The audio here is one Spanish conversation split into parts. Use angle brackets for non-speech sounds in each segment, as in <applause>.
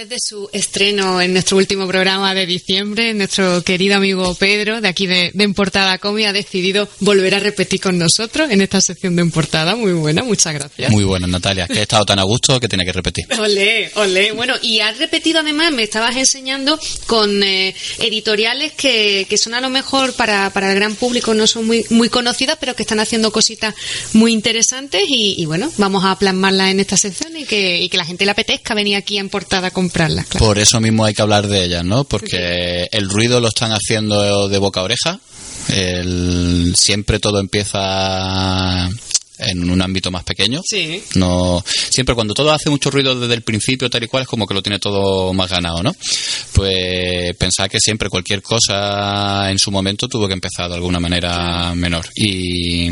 Después de su estreno en nuestro último programa de diciembre, nuestro querido amigo Pedro, de aquí de, de Importada Comi, ha decidido volver a repetir con nosotros en esta sección de Importada. Muy buena, muchas gracias. Muy buena, Natalia. Que he estado tan a gusto que tiene que repetir. <laughs> Olé, olé. Bueno, y has repetido además, me estabas enseñando con eh, editoriales que, que son a lo mejor para, para el gran público no son muy, muy conocidas, pero que están haciendo cositas muy interesantes y, y bueno, vamos a plasmarlas en esta sección y que, y que la gente le apetezca venir aquí a Importada a comprarlas. Claro. Por eso mismo hay que hablar de ellas, ¿no? Porque el ruido lo están haciendo de boca a oreja. El- siempre todo empieza en un ámbito más pequeño. Sí. No, siempre cuando todo hace mucho ruido desde el principio tal y cual es como que lo tiene todo más ganado, ¿no? Pues pensar que siempre cualquier cosa en su momento tuvo que empezar de alguna manera menor. Y,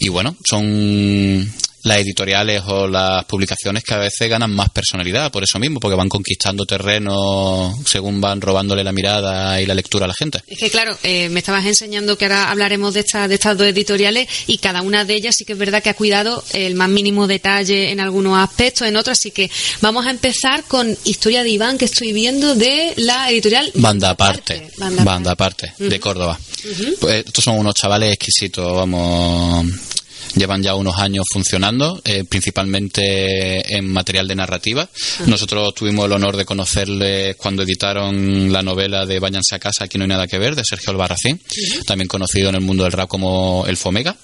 y bueno, son las editoriales o las publicaciones que a veces ganan más personalidad por eso mismo, porque van conquistando terreno según van robándole la mirada y la lectura a la gente. Es que claro, eh, me estabas enseñando que ahora hablaremos de, esta- de estas dos editoriales y cada una de ellas sí que es verdad que ha cuidado el más mínimo detalle en algunos aspectos, en otros, así que vamos a empezar con Historia de Iván que estoy viendo de la editorial Banda aparte, Banda aparte, de Córdoba. Pues estos son unos chavales exquisitos, vamos. Llevan ya unos años funcionando, eh, principalmente en material de narrativa. Nosotros tuvimos el honor de conocerles cuando editaron la novela de Váyanse a casa, aquí no hay nada que ver, de Sergio Albarracín, también conocido en el mundo del rap como El Fomega,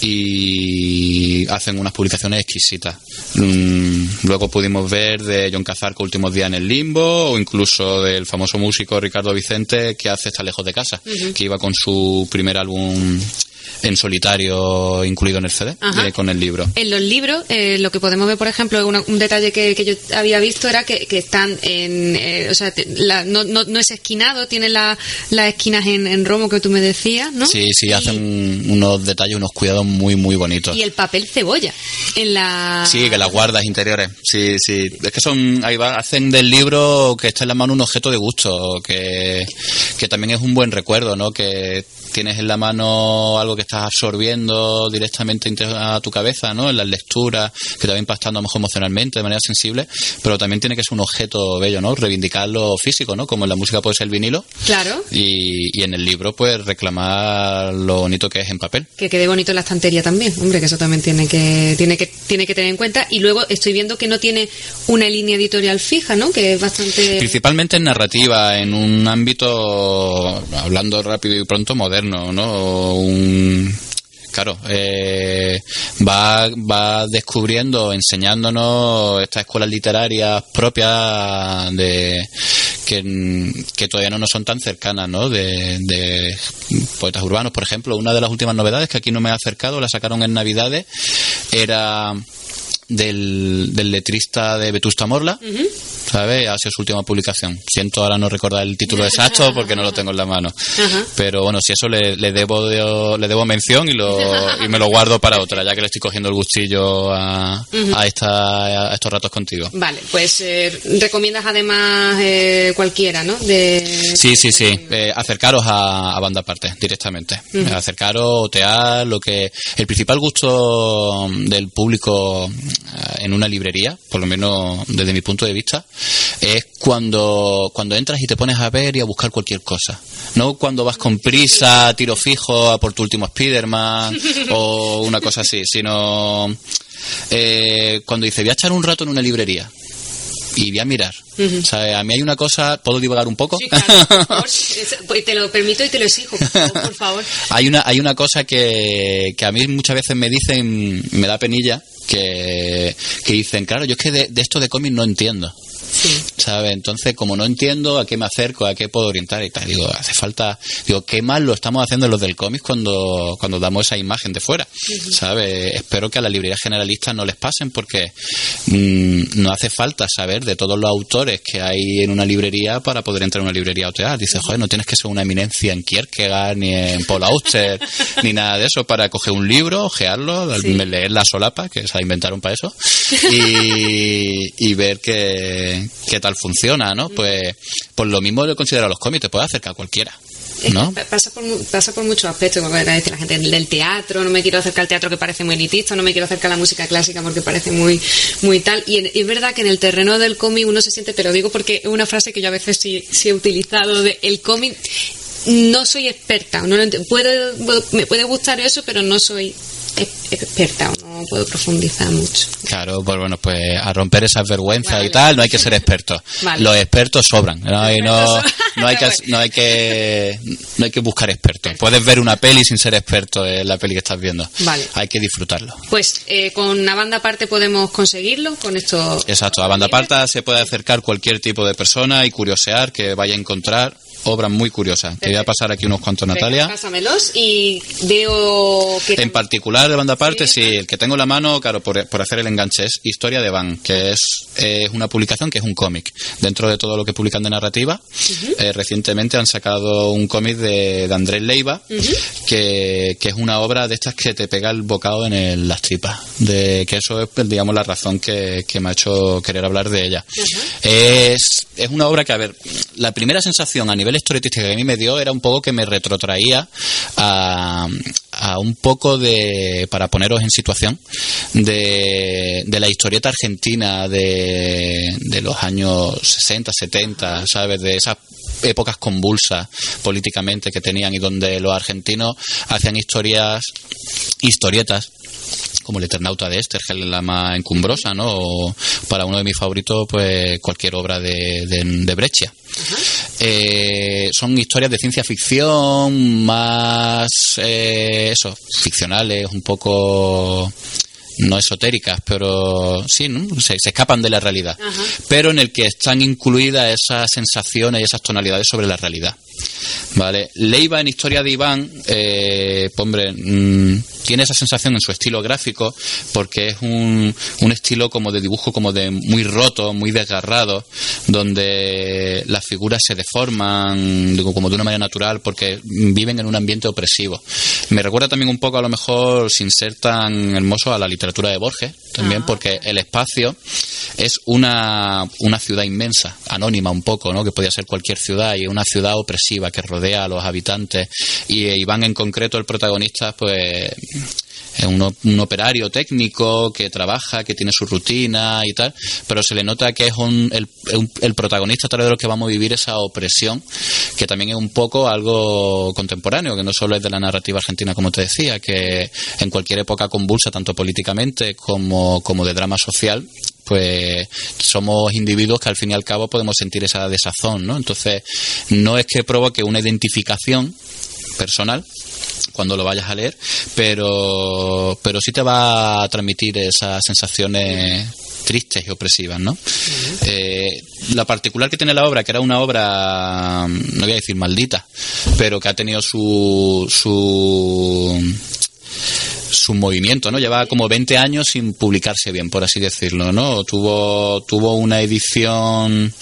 y hacen unas publicaciones exquisitas. Mm, luego pudimos ver de John Cazarco Últimos días en el limbo, o incluso del famoso músico Ricardo Vicente que hace Está lejos de casa, que iba con su primer álbum en solitario incluido en el CD, eh, con el libro. En los libros, eh, lo que podemos ver, por ejemplo, una- un detalle que, que yo había visto era que, que están en. eh, o sea, la- no, no, no es esquinado, tiene la- las esquinas en, en romo que tú me decías, ¿no? Sí, sí, Y- hacen unos detalles, unos cuidados muy, muy bonitos. Y el papel cebolla. En la. Sí, que las guardas interiores. Sí, sí. Es que son, ahí va, hacen del libro que está en la mano un objeto de gusto, que, que también es un buen recuerdo, ¿no? Que tienes en la mano algo que estás absorbiendo directamente a tu cabeza, ¿no? En las lecturas, que te va impactando a lo mejor emocionalmente, de manera sensible, pero también tiene que ser un objeto bello, ¿no? Reivindicar lo físico, ¿no? Como en la música puede ser el vinilo, Claro. y, y en el libro, pues reclamar lo bonito que es en papel. Que quede bonito en la estantería también, hombre, que eso también tiene que, tiene que, tiene que tener en cuenta. Y luego estoy viendo que no tiene una línea editorial fija, ¿no? Que es bastante. Principalmente en narrativa, en un ámbito, hablando rápido y pronto, moderno, ¿no? Un, claro, eh, va, va descubriendo, enseñándonos estas escuelas literarias propias de que, todavía no nos son tan cercanas, ¿no? De, de poetas urbanos, por ejemplo. Una de las últimas novedades que aquí no me he acercado, la sacaron en Navidades, era del, del letrista de Vetusta Morla, ¿sabes? Hace su última publicación. Siento ahora no recordar el título exacto porque no lo tengo en la mano. Ajá. Pero bueno, si eso le, le debo de- le debo mención y, lo, y me lo guardo para otra, ya que le estoy cogiendo el gustillo a, a, esta, a estos ratos contigo. Vale, pues eh, recomiendas además eh, cualquiera, ¿no? De... Sí, sí, sí. Eh, acercaros a, a banda aparte, directamente. Acercaros, otear, lo que. El principal gusto del público eh, en una librería, por lo menos desde mi punto de vista, es cuando, cuando entras y te pones a ver y a buscar cualquier cosa. No cuando vas con prisa, tiro fijo a por tu último Spider-Man <laughs> o una cosa así, sino eh, cuando dice voy a echar un rato en una librería y voy a mirar. O sea, a mí hay una cosa, ¿puedo divagar un poco? Sí, claro, por favor. <laughs> Es- pues te lo permito y te lo exijo, por favor. por favor. <laughs> hay una hay una cosa que, que a mí muchas veces me dicen, me da penilla, que, que dicen, claro, yo es que de, de esto de cómics no entiendo. Sí. ¿Sabes? Entonces, como no entiendo a qué me acerco, a qué puedo orientar y tal, digo, hace falta, digo, qué mal lo estamos haciendo los del cómic cuando, cuando damos esa imagen de fuera, ¿sabes? Espero que a las librerías generalistas no les pasen porque mm, no hace falta saber de todos los autores que hay en una librería para poder entrar a una librería a otear. Dices, joder, no tienes que ser una eminencia en Kierkegaard, ni en Paul Auster, <laughs> ni nada de eso para coger un libro, ojearlo, Sí. leer la solapa, que se la inventaron para eso, y, y ver qué, qué tal funciona, ¿no? Pues, pues lo mismo lo considero a los cómics, te puede acercar cualquiera, Es ¿no? pasa por, pasa por muchos aspectos, como decir la gente del teatro, no me quiero acercar al teatro que parece muy elitista, no me quiero acercar a la música clásica porque parece muy, muy tal. Y, en- es verdad que en el terreno del cómic uno se siente, te lo digo porque es una frase que yo a veces sí, sí he utilizado, de el cómic no soy experta, no lo puedo, me puede gustar eso, pero no soy experta, no puedo profundizar mucho. Claro, pues bueno, pues a romper esas vergüenzas Vale. y tal, no hay que ser <laughs> experto. Vale. Los expertos sobran, ¿no? Y no, Expertos no hay que, no hay que, no hay que buscar expertos. Puedes ver una peli sin ser experto en la peli que estás viendo. Vale. Hay que disfrutarlo. Pues eh, con una banda aparte podemos conseguirlo, con esto... Exacto, a banda parta se puede acercar cualquier tipo de persona y curiosear que vaya a encontrar obras muy curiosas. Te voy a pasar aquí unos cuantos, Venga, Natalia. pásamelos y veo que... En particular de banda aparte, Sí. sí, el que tengo en la mano, claro, por, por hacer el enganche, es Historia de Van, que es, es una publicación que es un cómic. Dentro de todo lo que publican de narrativa, eh, recientemente han sacado un cómic de, de Andrés Leiva, que, que es una obra de estas que te pega el bocado en el- las tripas. De, que eso es, pues, digamos, la razón que, que me ha hecho querer hablar de ella. Es, es una obra que, a ver, la primera sensación a nivel historietístico que a mí me dio era un poco que me retrotraía a, a un poco de, para poneros en situación, de, de la historieta argentina de, de los años 60, 70, ¿sabes? De esas épocas convulsas políticamente que tenían y donde los argentinos hacían historias, historietas como el Eternauta de Esther, que es la más encumbrosa, ¿no? O para uno de mis favoritos, pues cualquier obra de, de, de Breccia. Eh, son historias de ciencia ficción más, eh, eso, ficcionales, un poco no esotéricas, pero sí, ¿no? se, se escapan de la realidad, Ajá. pero en el que están incluidas esas sensaciones y esas tonalidades sobre la realidad. Vale, Leiva en Historia de Iván, eh, hombre, mm, tiene esa sensación en su estilo gráfico porque es un, un estilo como de dibujo como de muy roto, muy desgarrado, donde las figuras se deforman digo, como de una manera natural porque viven en un ambiente opresivo. Me recuerda también un poco a lo mejor, sin ser tan hermoso, a la literatura de Borges, también Ah. porque el espacio es una, una ciudad inmensa, anónima un poco, ¿no? que podía ser cualquier ciudad y es una ciudad opresiva que rodea a los habitantes. Y eh, Iván en concreto, el protagonista, pues es un, un operario técnico que trabaja, que tiene su rutina y tal, pero se le nota que es un, el, el protagonista a través de lo que vamos a vivir esa opresión, que también es un poco algo contemporáneo, que no solo es de la narrativa argentina, como te decía, que en cualquier época convulsa, tanto políticamente como, como de drama social, pues somos individuos que al fin y al cabo podemos sentir esa desazón, ¿no? Entonces, no es que provoque una identificación personal cuando lo vayas a leer, pero, pero sí te va a transmitir esas sensaciones tristes y opresivas, ¿no? Eh, la particular que tiene la obra, que era una obra, no voy a decir maldita, pero que ha tenido su, su su movimiento, ¿no? Lleva como 20 años sin publicarse bien, por así decirlo, ¿no? Tuvo, tuvo una edición,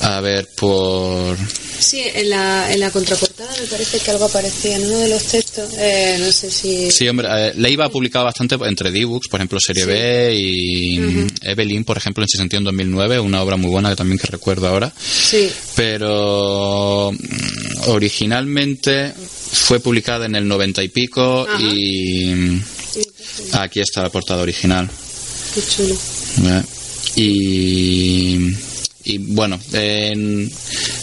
a ver, por... Sí, en la, en la contraportada me parece que algo aparecía en uno de los textos. Eh, no sé si. Sí, hombre, eh, Leiva ha publicado bastante entre D-Books, por ejemplo, Serie Sí. B y Evelyn, por ejemplo, en ese sentido en 2009, una obra muy buena que también que recuerdo ahora. Sí. Pero mm, originalmente fue publicada en el 90 y pico Ajá. y aquí está la portada original. Qué chulo. ¿eh? Y, y bueno, eh,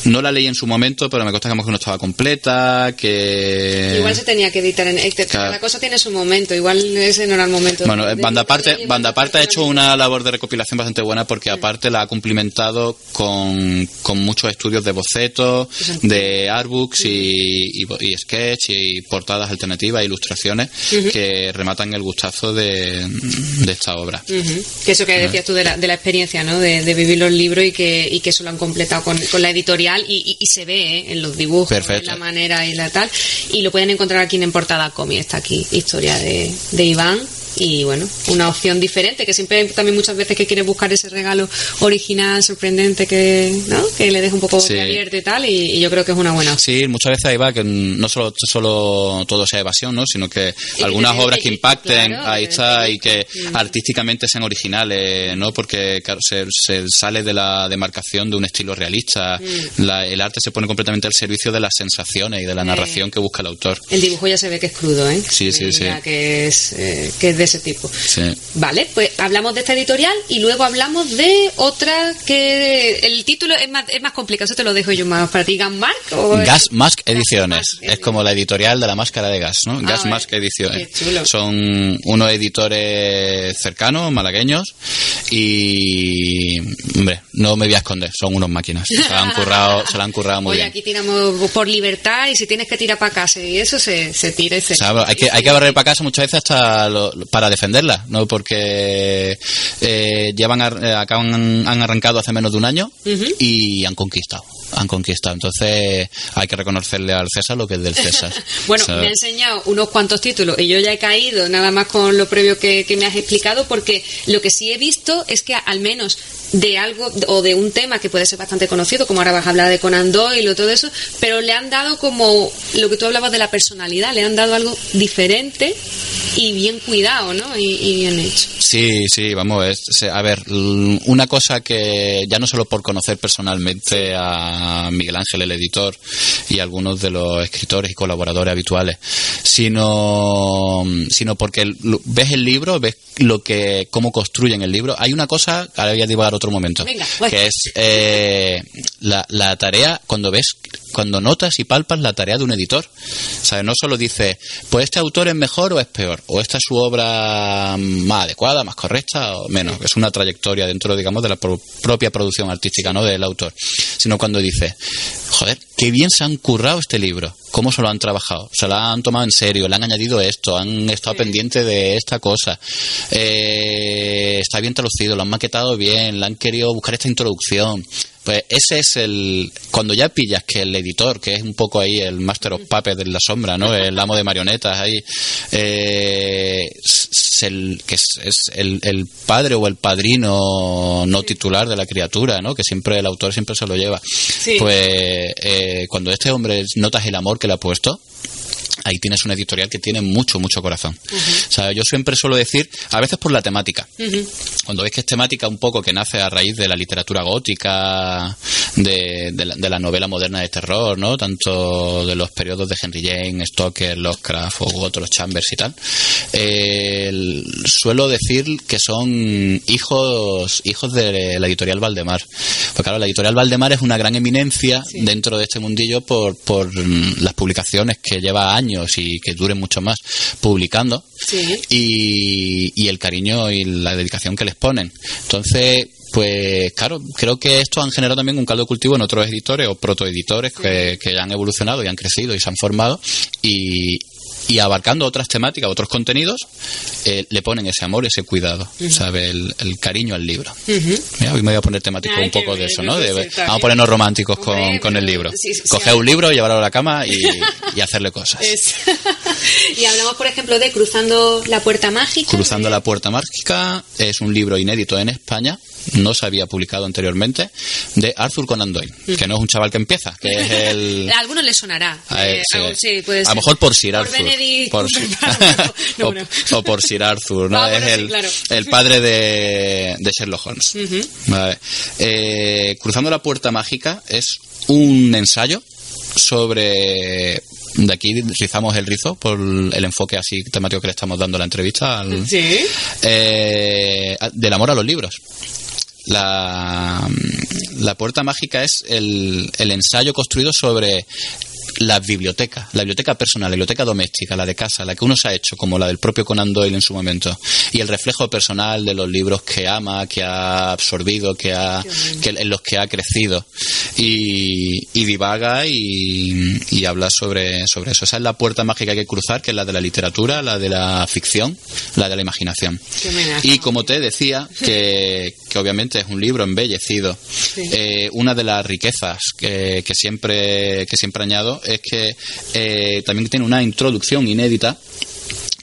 no la leí en su momento, pero me consta que no estaba completa, que... Igual se tenía que editar en... La cosa tiene su momento, igual ese no era el momento. Bueno, Banda Aparte, Banda Aparte ha hecho una labor de recopilación bastante buena porque aparte la ha cumplimentado con, con muchos estudios de bocetos, de artbooks y, y, sketch y portadas alternativas, ilustraciones que rematan el gustazo de, de esta obra. Que eso que decías tú de la, de la experiencia, ¿no? De, de, vivir los libros y que, y que eso lo han completado con, con la editorial y, y, se ve ¿eh? en los dibujos, en la manera y la tal. Y lo pueden encontrar aquí en Portada Comi, está aquí, historia de, de Iván y bueno, una opción diferente, que siempre también muchas veces que quieres buscar ese regalo original, sorprendente, que, ¿no? que le deja un poco sí. abierto y tal, y, yo creo que es una buena opción. Sí, muchas veces ahí va que no solo, solo todo sea evasión, ¿no? sino que algunas obras que impacten, ahí está, y que mm. artísticamente sean originales, ¿no? porque se, se, sale de la demarcación de un estilo realista, mm. el arte se pone completamente al servicio de las sensaciones y de la narración que busca el autor. El dibujo ya se ve que es crudo, ¿eh? Sí, sí, sí. Que es, eh, que de ese tipo. Vale, pues hablamos de esta editorial y luego hablamos de otra que el título es más, es más complicado, eso te lo dejo yo más para ti, Gas Gas Mask Ediciones, es como la editorial de la máscara de gas, ¿no? Ah, gas Mask Ediciones. Son unos editores cercanos, malagueños y, hombre, no me voy a esconder, son unos máquinas. Se la han currado, se la han currado muy Oye, bien. aquí tiramos por libertad y si tienes que tirar para casa y eso se, se tira y se... hay que, hay que barrer para casa muchas veces hasta para defenderla, ¿no? Porque eh, llevan, eh, acaban, han arrancado hace menos de un año y han conquistado han conquistado. Entonces hay que reconocerle al César lo que es del César. <laughs> bueno, me ha enseñado unos cuantos títulos y yo ya he caído nada más con lo previo que, me has explicado porque lo que sí he visto es que al menos de algo o de un tema que puede ser bastante conocido, como ahora vas a hablar de Conan Doyle o todo eso, pero le han dado como lo que tú hablabas de la personalidad, le han dado algo diferente y bien cuidado, ¿no? Y, bien hecho. Sí, sí, vamos, a ver, una cosa que ya no solo por conocer personalmente a Miguel Ángel, el editor, y algunos de los escritores y colaboradores habituales, sino, sino porque ves el libro, ves lo que, cómo construyen el libro. Hay una cosa, ahora voy a divagar otro momento, que es eh, la, la tarea, cuando ves cuando notas y palpas la tarea de un editor. O no solo dice, pues este autor es mejor o es peor, o esta es su obra más adecuada, más correcta o menos. Es una trayectoria dentro, digamos, de la propia producción artística, ¿no? Del autor. Sino cuando dice, joder, qué bien se han currado este libro, cómo se lo han trabajado, se lo han tomado en serio, le han añadido esto, han estado pendientes de esta cosa, eh, está bien traducido, lo han maquetado bien, le han querido buscar esta introducción. Pues ese es el. Cuando ya pillas que el editor, que es un poco ahí el Master of Puppets de la sombra, ¿no? El amo de marionetas ahí, eh, el, que es, el, el, padre o el padrino no titular de la criatura, ¿no? Que siempre el autor siempre se lo lleva. Pues eh, cuando este hombre notas el amor que le ha puesto, ahí tienes una editorial que tiene mucho, mucho corazón. O sea, yo siempre suelo decir, a veces por la temática. Cuando ves que es temática un poco que nace a raíz de la literatura gótica, de, de, la, novela moderna de terror, ¿no? Tanto de los periodos de Henry James, Stoker, Lovecraft o otros Chambers y tal. suelo decir que son hijos, hijos de la editorial Valdemar. Porque claro, la editorial Valdemar es una gran eminencia dentro de este mundillo por, por las publicaciones que lleva años y que dure mucho más publicando. Y, y el cariño y la dedicación que les ponen. Entonces, pues claro, creo que esto han generado también un caldo de cultivo en otros editores o protoeditores que, que han evolucionado y han crecido y se han formado. Y, y abarcando otras temáticas, otros contenidos, eh, le ponen ese amor, ese cuidado, ¿sabe? El, cariño al libro. hoy me voy a poner temático un poco de eso, ¿no? vamos a ponernos románticos con, con el libro. Coger un libro, llevarlo a la cama y, <laughs> y hacerle cosas. <laughs> y hablamos, por ejemplo, de Cruzando la Puerta Mágica. Cruzando la Puerta Mágica es un libro inédito en España no se había publicado anteriormente, de Arthur Conan Doyle, que no es un chaval que empieza, que es el... <laughs> A algunos le sonará. A, eh, lo mejor por Sir Arthur. o, por Sir Arthur, ¿no? es el, el, padre de, de Sherlock Holmes. Eh, Cruzando la puerta mágica es un ensayo sobre de aquí rizamos el rizo por el enfoque así temático que le estamos dando a la entrevista ¿Sí? eh, del amor a los libros La, la puerta mágica es el, el ensayo construido sobre la biblioteca, la biblioteca personal, la biblioteca doméstica, la de casa, la que uno se ha hecho, como la del propio Conan Doyle en su momento, y el reflejo personal de los libros que ama, que ha absorbido, que ha, que, en los que ha crecido, y, y divaga y, y, habla sobre, sobre eso. Esa es la puerta mágica que hay que cruzar, que es la de la literatura, la de la ficción, la de la imaginación. Y como te decía, que, que obviamente es un libro embellecido, sí. eh, una de las riquezas que, que, siempre, que siempre añado es que eh, también tiene una introducción inédita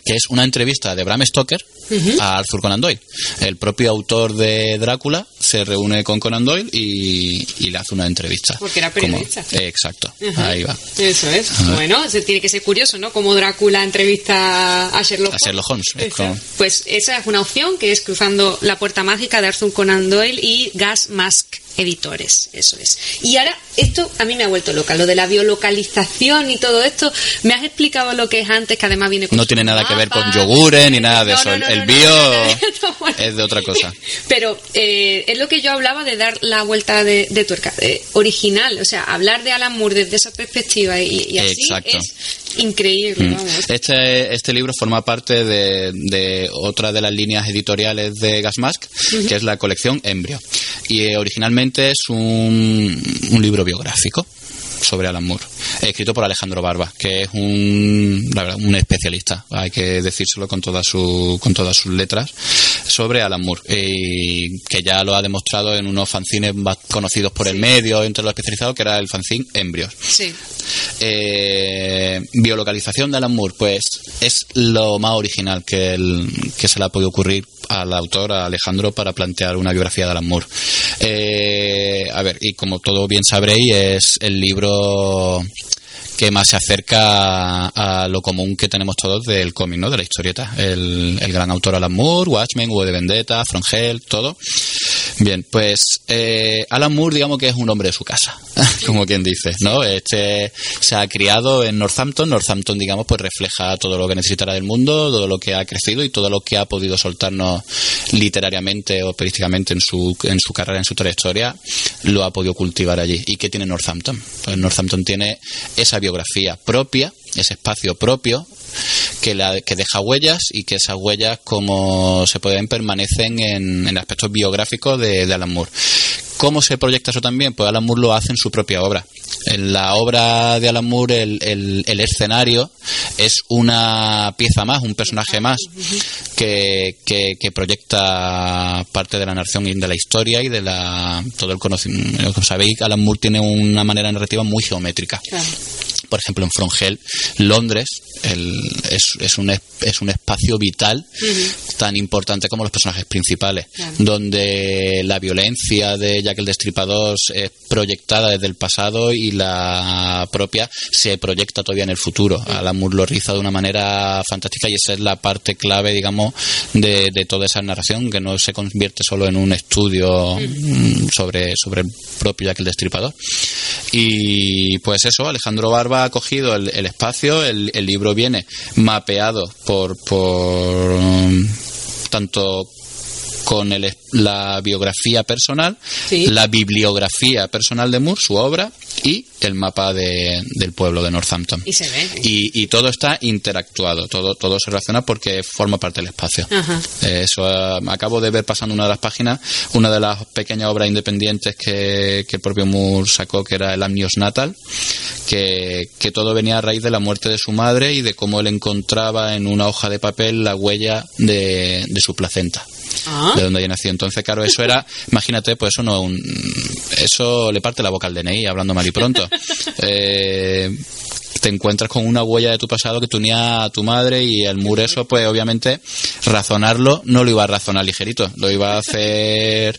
que es una entrevista de Bram Stoker uh -huh. a Arthur Conan Doyle. El propio autor de Drácula se reúne con Conan Doyle y, y le hace una entrevista. Porque era periodista. Como, eh, exacto, uh -huh. ahí va. Eso es. Bueno, se tiene que ser curioso, ¿no? Como Drácula entrevista a Sherlock Holmes. A Sherlock Holmes. Es como... Pues esa es una opción que es cruzando la puerta mágica de Arthur Conan Doyle y Gas Mask editores, eso es. Y ahora, esto a mí me ha vuelto loca, lo de la biolocalización y todo esto, me has explicado lo que es antes, que además viene con No tiene nada mapa. que ver con yogures ni nada de no, eso, no, no, el bio es de otra cosa. Pero eh, es lo que yo hablaba de dar la vuelta de, de tuerca, eh, original, o sea, hablar de Alan Moore desde esa perspectiva y, y así Exacto. es increíble. Vamos. Este, este libro forma parte de, de, otra de las líneas editoriales de Gasmask, uh -huh. que es la colección Embrio. Y eh, originalmente es un, un libro biográfico sobre Alan Moore, escrito por Alejandro Barba, que es un, la verdad, un especialista, hay que decírselo con todas su, con todas sus letras, sobre Alan Moore, y que ya lo ha demostrado en unos fanzines más conocidos por sí. el medio, entre los especializados, que era el fanzine Embrios. Sí. Eh, biolocalización de Alan Moore, pues es lo más original que, el, que se le ha podido ocurrir al autor, a Alejandro, para plantear una biografía de Alan Moore. Eh, a ver, y como todo bien sabréis, es el libro que más se acerca a, lo común que tenemos todos del cómic, ¿no? De la historieta. El, el gran autor Alan Moore, Watchmen, V de Vendetta, From todo. Bien, pues eh, Alan Moore, digamos que es un hombre de su casa, <laughs> como quien dice, ¿no? Este se ha criado en Northampton. Northampton, digamos, pues refleja todo lo que necesitará del mundo, todo lo que ha crecido y todo lo que ha podido soltarnos literariamente o periodísticamente en su, en su carrera, en su trayectoria, lo ha podido cultivar allí. ¿Y qué tiene Northampton? Pues Northampton tiene esa biografía propia, ese espacio propio, que, la, que deja huellas y que esas huellas, como se pueden, permanecen en, en aspectos biográficos de, de, Alan Moore. ¿Cómo se proyecta eso también? Pues Alan Moore lo hace en su propia obra. En la obra de Alan Moore, el, el, el escenario es una pieza más, un personaje más, que, que, que, proyecta parte de la narración y de la historia y de la todo el conocimiento. Como sabéis, Alan Moore tiene una manera narrativa muy geométrica. Por ejemplo en Frongel, Londres, el, es, es, un, es un espacio vital uh -huh. tan importante como los personajes principales, claro. donde la violencia de Jack el Destripador es proyectada desde el pasado y la propia se proyecta todavía en el futuro. Uh -huh. Alan Moore lo riza de una manera fantástica y esa es la parte clave, digamos, de, de toda esa narración, que no se convierte solo en un estudio uh -huh. sobre, sobre el propio Jack el Destripador. Y pues eso, Alejandro Barba ha cogido el, el espacio, el, el, libro viene mapeado por, por tanto con el, la biografía personal, sí. la bibliografía personal de Moore, su obra, y el mapa de, del pueblo de Northampton. Y se ve. Y, y, todo está interactuado, todo, todo se relaciona porque forma parte del espacio. Ajá. Eso uh, acabo de ver pasando una de las páginas, una de las pequeñas obras independientes que, que el propio Moore sacó, que era el Amnios Natal, que, que todo venía a raíz de la muerte de su madre y de cómo él encontraba en una hoja de papel la huella de, de su placenta. Ah. de donde haya nacido. Entonces, claro, eso era, imagínate, pues eso no, un, eso le parte la boca al DNI, hablando mal y pronto. <laughs> eh, te encuentras con una huella de tu pasado que tú unía a tu madre y el muro eso pues obviamente razonarlo no lo iba a razonar ligerito lo iba a hacer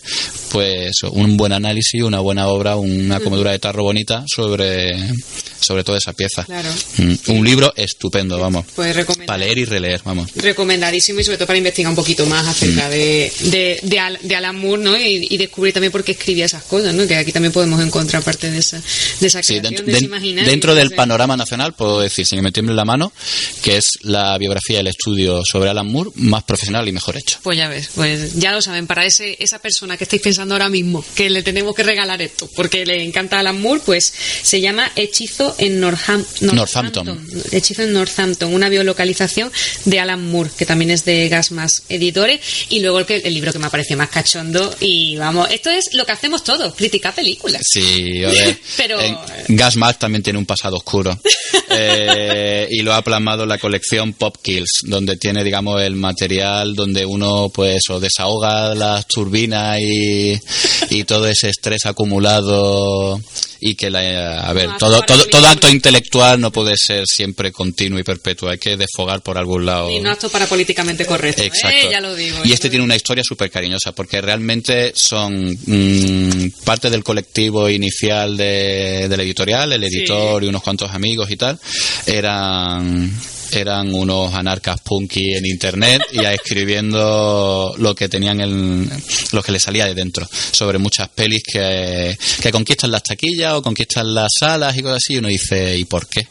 pues un buen análisis una buena obra una comedura de tarro bonita sobre sobre todo esa pieza. Claro. Mm, un libro estupendo, vamos. Pues. Para leer y releer, vamos. Recomendadísimo y sobre todo para investigar un poquito más acerca Mm. de, de, de, Al- de Alan Moore, ¿no? Y, y descubrir también por qué escribía esas cosas, ¿no? Que aquí también podemos encontrar parte de esa, de esa Sí, creación, dentro, de ese dentro del panorama nacional puedo decir, sin que me tiemble la mano, que es la biografía y el estudio sobre Alan Moore más profesional y mejor hecho. Pues ya ves, pues ya lo saben, para ese, esa persona que estáis pensando ahora mismo, que le tenemos que regalar esto, porque le encanta Alan Moore, pues se llama Hechizo en Northampton. Hechizo en Northampton, una biolocalización de Alan Moore, que también es de Gasmas Editores, y luego el, que, el libro que me pareció más cachondo, y vamos, esto es lo que hacemos todos, criticar películas. Sí, a <laughs> ver, Pero- en- Gas Mask también tiene un pasado oscuro. <laughs> Eh, y lo ha plasmado en la colección Pop Kills, donde tiene, digamos, el material donde uno, pues, o desahoga las turbinas y, y todo ese estrés acumulado y que la, a ver, No, todo, todo, todo acto intelectual no puede ser siempre continuo y perpetuo, hay que desfogar por algún lado. Y no apto para políticamente correcto, ¿eh? Exacto. ya lo digo. Y este tiene una historia súper cariñosa porque realmente son mm, parte del colectivo inicial de, de la editorial, el editor y unos cuantos amigos y tal. Eran eran unos anarcas punky en internet y escribiendo lo que tenían en, lo que les salía de dentro sobre muchas pelis que, que conquistan las taquillas o conquistan las salas y cosas así y uno dice ¿y por qué?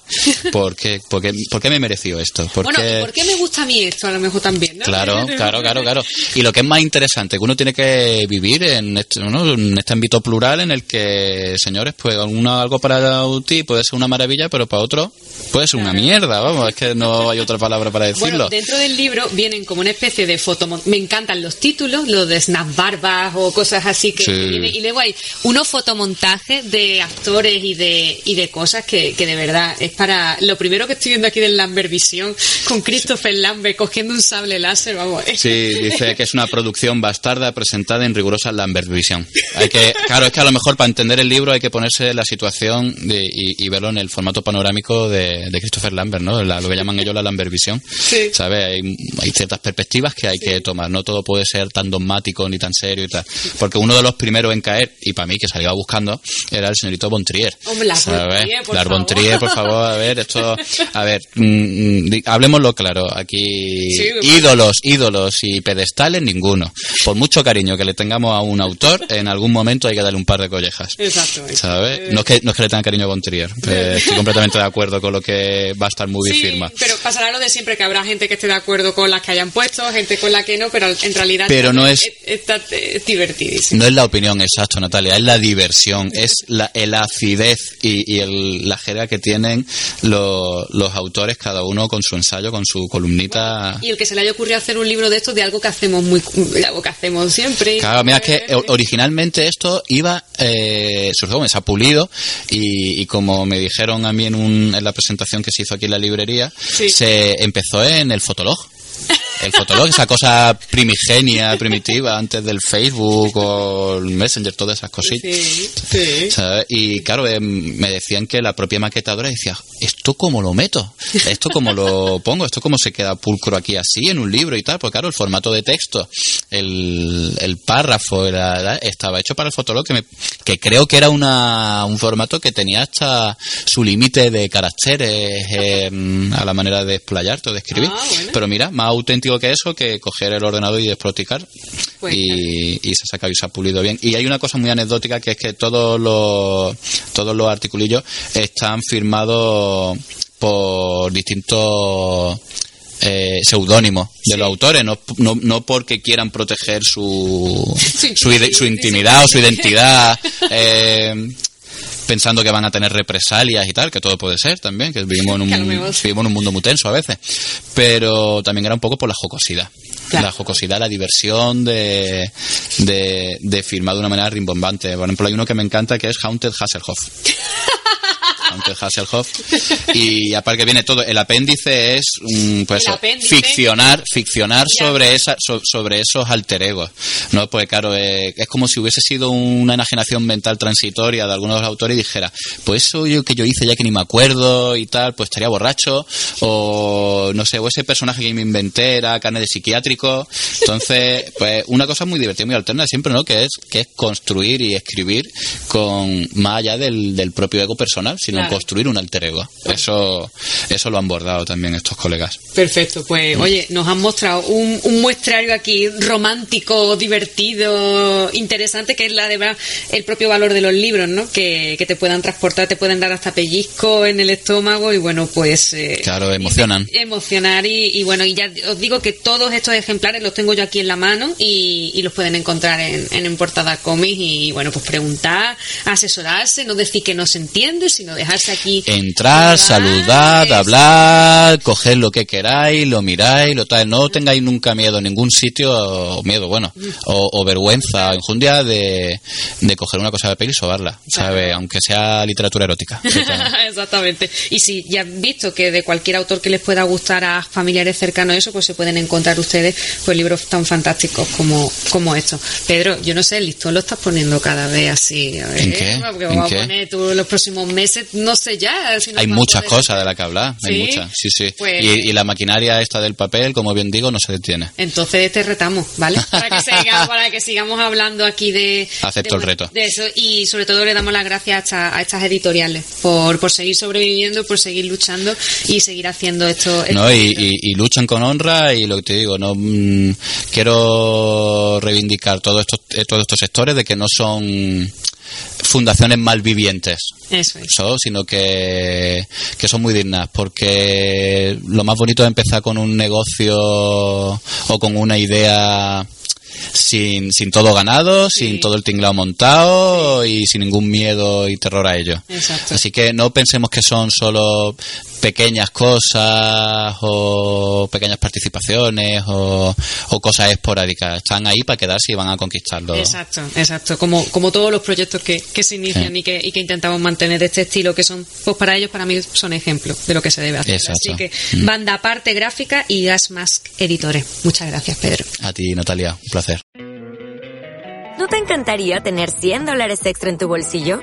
¿por qué, por qué, por qué me mereció esto? ¿Por Bueno, qué- ¿y ¿por qué me gusta a mí esto? A lo mejor también, ¿no? Claro, <laughs> claro, claro, claro. Y lo que es más interesante, que uno tiene que vivir en este, ¿no? en este ámbito plural en el que, señores, pues uno, algo para ti puede ser una maravilla, pero para otro puede ser una mierda, vamos, es que no hay otra palabra para decirlo. Bueno, dentro del libro vienen como una especie de foto. Me encantan los títulos, los de Snap Barbas o cosas así que Sí. viene- y luego hay unos fotomontajes de actores y de y de cosas que, que de verdad es para lo primero que estoy viendo aquí del Lambert Visión con Christopher Lambert cogiendo un sable láser, vamos. <laughs> Sí, dice que es una producción bastarda presentada en rigurosa Lambert Vision. Hay que, claro, es que a lo mejor para entender el libro hay que ponerse la situación de- y, y verlo en el formato panorámico de, de Christopher Lambert, ¿no? La- lo que llaman ellos la Lambert Visión. Sí. ¿Sabes? Hay, hay ciertas perspectivas que hay que tomar. No todo puede ser tan dogmático ni tan serio y tal. Porque uno de los primeros en caer, y para mí que salía buscando, era el señorito Bontrier. Hombre, Lars von ¿sabes? Trier, por favor. Por favor, a ver, esto, a ver, mm, mm, di- hablemoslo claro, aquí Sí, ídolos, ídolos y pedestales ninguno. Por mucho cariño que le tengamos a un autor, en algún momento hay que darle un par de collejas. Exacto. ¿Sabes? No es que, no es que le tenga cariño a Von Trier, eh, <laughs> estoy completamente de acuerdo con lo que va a estar muy Sí, firma. Pero pasará lo de siempre que habrá gente que esté de acuerdo con las que hayan puesto, gente con la que no, pero en realidad Pero no es- está es divertidísimo. No es la opinión exacta, Natalia, es la diversión, es la, el acidez y, y el- la jerga que tienen los, los autores, cada uno con su ensayo, con su columnita. Y el que se le haya ocurrido hacer un libro de esto de algo que hacemos muy de algo que hacemos siempre. Claro, mira, es que o- originalmente esto iba, eh, se ha pulido y, y como me dijeron a mí en, un- en la presentación que se hizo aquí en la librería, Se empezó en el Fotolog. El Fotolog, esa cosa primigenia, primitiva, antes del Facebook o el Messenger, todas esas cositas. Sí, sí. ¿sabes? Y claro, eh, me decían que la propia maquetadora decía, ¿esto cómo lo meto? ¿Esto cómo lo pongo? ¿Esto cómo se queda pulcro aquí así en un libro y tal? Porque claro, el formato de texto, el, el párrafo, estaba hecho para el fotolog, que, me- que creo que era una, un formato que tenía hasta su límite de caracteres eh, a la manera de explayarte o de escribir. Ah, bueno. Pero mira, más auténtico que eso, que coger el ordenador y desproticar. Pues y, y se ha sacado y se ha pulido bien. Y hay una cosa muy anecdótica que es que todos los, todos los articulillos están firmados por distintos eh, seudónimos de los autores, no, no, no porque quieran proteger su, <laughs> su, su intimidad o su identidad. <laughs> eh, pensando que van a tener represalias y tal, que todo puede ser también, que vivimos en un, <laughs> vivimos en un mundo muy tenso a veces, pero también era un poco por la jocosidad. Claro. La jocosidad, la diversión de, de, de filmar de una manera rimbombante. Por ejemplo, hay uno que me encanta que es Haunted Hasselhoff. <laughs> Haunted Hasselhoff. Y aparte que viene todo, el apéndice es mm, pues El eso, apéndice. ficcionar, ficcionar Ya. sobre esa, so- sobre esos alter egos. No, pues claro, eh, es como si hubiese sido una enajenación mental transitoria de algunos autores y dijera, pues eso yo que yo hice ya que ni me acuerdo y tal, pues estaría borracho, o no sé, o ese personaje que me inventé era carne de psiquiátrico. Entonces, pues una cosa muy divertida, muy alterna siempre, ¿no? Que es, que es construir y escribir con más allá del, del propio ego personal, sino construir un alter ego. Eso, eso lo han bordado también estos colegas. Perfecto, pues oye, nos han mostrado un, un muestrario aquí romántico, divertido, interesante, que es la de verdad el propio valor de los libros, ¿no? Que, que te puedan transportar, te pueden dar hasta pellizco en el estómago y bueno, pues... Eh, Claro, emocionan. emocionar y, y bueno, y ya os digo que todos estos ejemplares los tengo yo aquí en la mano y, y los pueden encontrar en, en, en Portada Comics y bueno, pues preguntar, asesorarse, no decir que no se entiende, sino aquí... Entrar, saludar, hablar, coger lo que queráis, lo miráis, lo tal. No tengáis nunca miedo en ningún sitio, o miedo, bueno, o, o vergüenza, o enjundia de, de coger una cosa de peli y sobarla, ¿sabe? Aunque sea literatura erótica. <laughs> Exactamente. Y si ya han visto que de cualquier autor que les pueda gustar a familiares cercanos eso, pues se pueden encontrar ustedes pues libros tan fantásticos como, como estos. Pedro, yo no sé, el listón lo estás poniendo cada vez así. A ver, ¿En qué? Porque ¿En vamos qué? a poner tú los próximos meses, no sé ya. si Hay muchas cosas de las que hablar, hay muchas, sí, sí. Pues- Y, y la maquinaria esta del papel, como bien digo, no se detiene. Entonces te retamos, ¿vale? <laughs> Para que, siga- para que sigamos hablando aquí de... Acepto de- el reto. De eso y sobre todo le damos las gracias a, esta- a estas editoriales por, por seguir sobreviviendo, por seguir luchando y seguir haciendo esto. ¿no? y- y luchan con honra y lo que te digo, no mm, quiero reivindicar todos estos, eh, todos estos sectores de que no son fundaciones malvivientes. Eso es. Eso, sino que, que son muy dignas, porque lo más bonito es empezar con un negocio o con una idea sin, sin todo ganado, Sí. sin todo el tinglado montado y sin ningún miedo y terror a ello. Exacto. Así que no pensemos que son solo pequeñas cosas o pequeñas participaciones o, o cosas esporádicas. Están ahí para quedarse y van a conquistarlo. Exacto, exacto. Como, como todos los proyectos que, que se inician Sí. y, que, y que intentamos mantener de este estilo, que son, pues para ellos, para mí, son ejemplos de lo que se debe hacer. Exacto. Así que, Mm. banda aparte gráfica y Gas Mask Editores. Muchas gracias, Pedro. A ti, Natalia, un placer. ¿No te encantaría tener 100 dólares extra en tu bolsillo?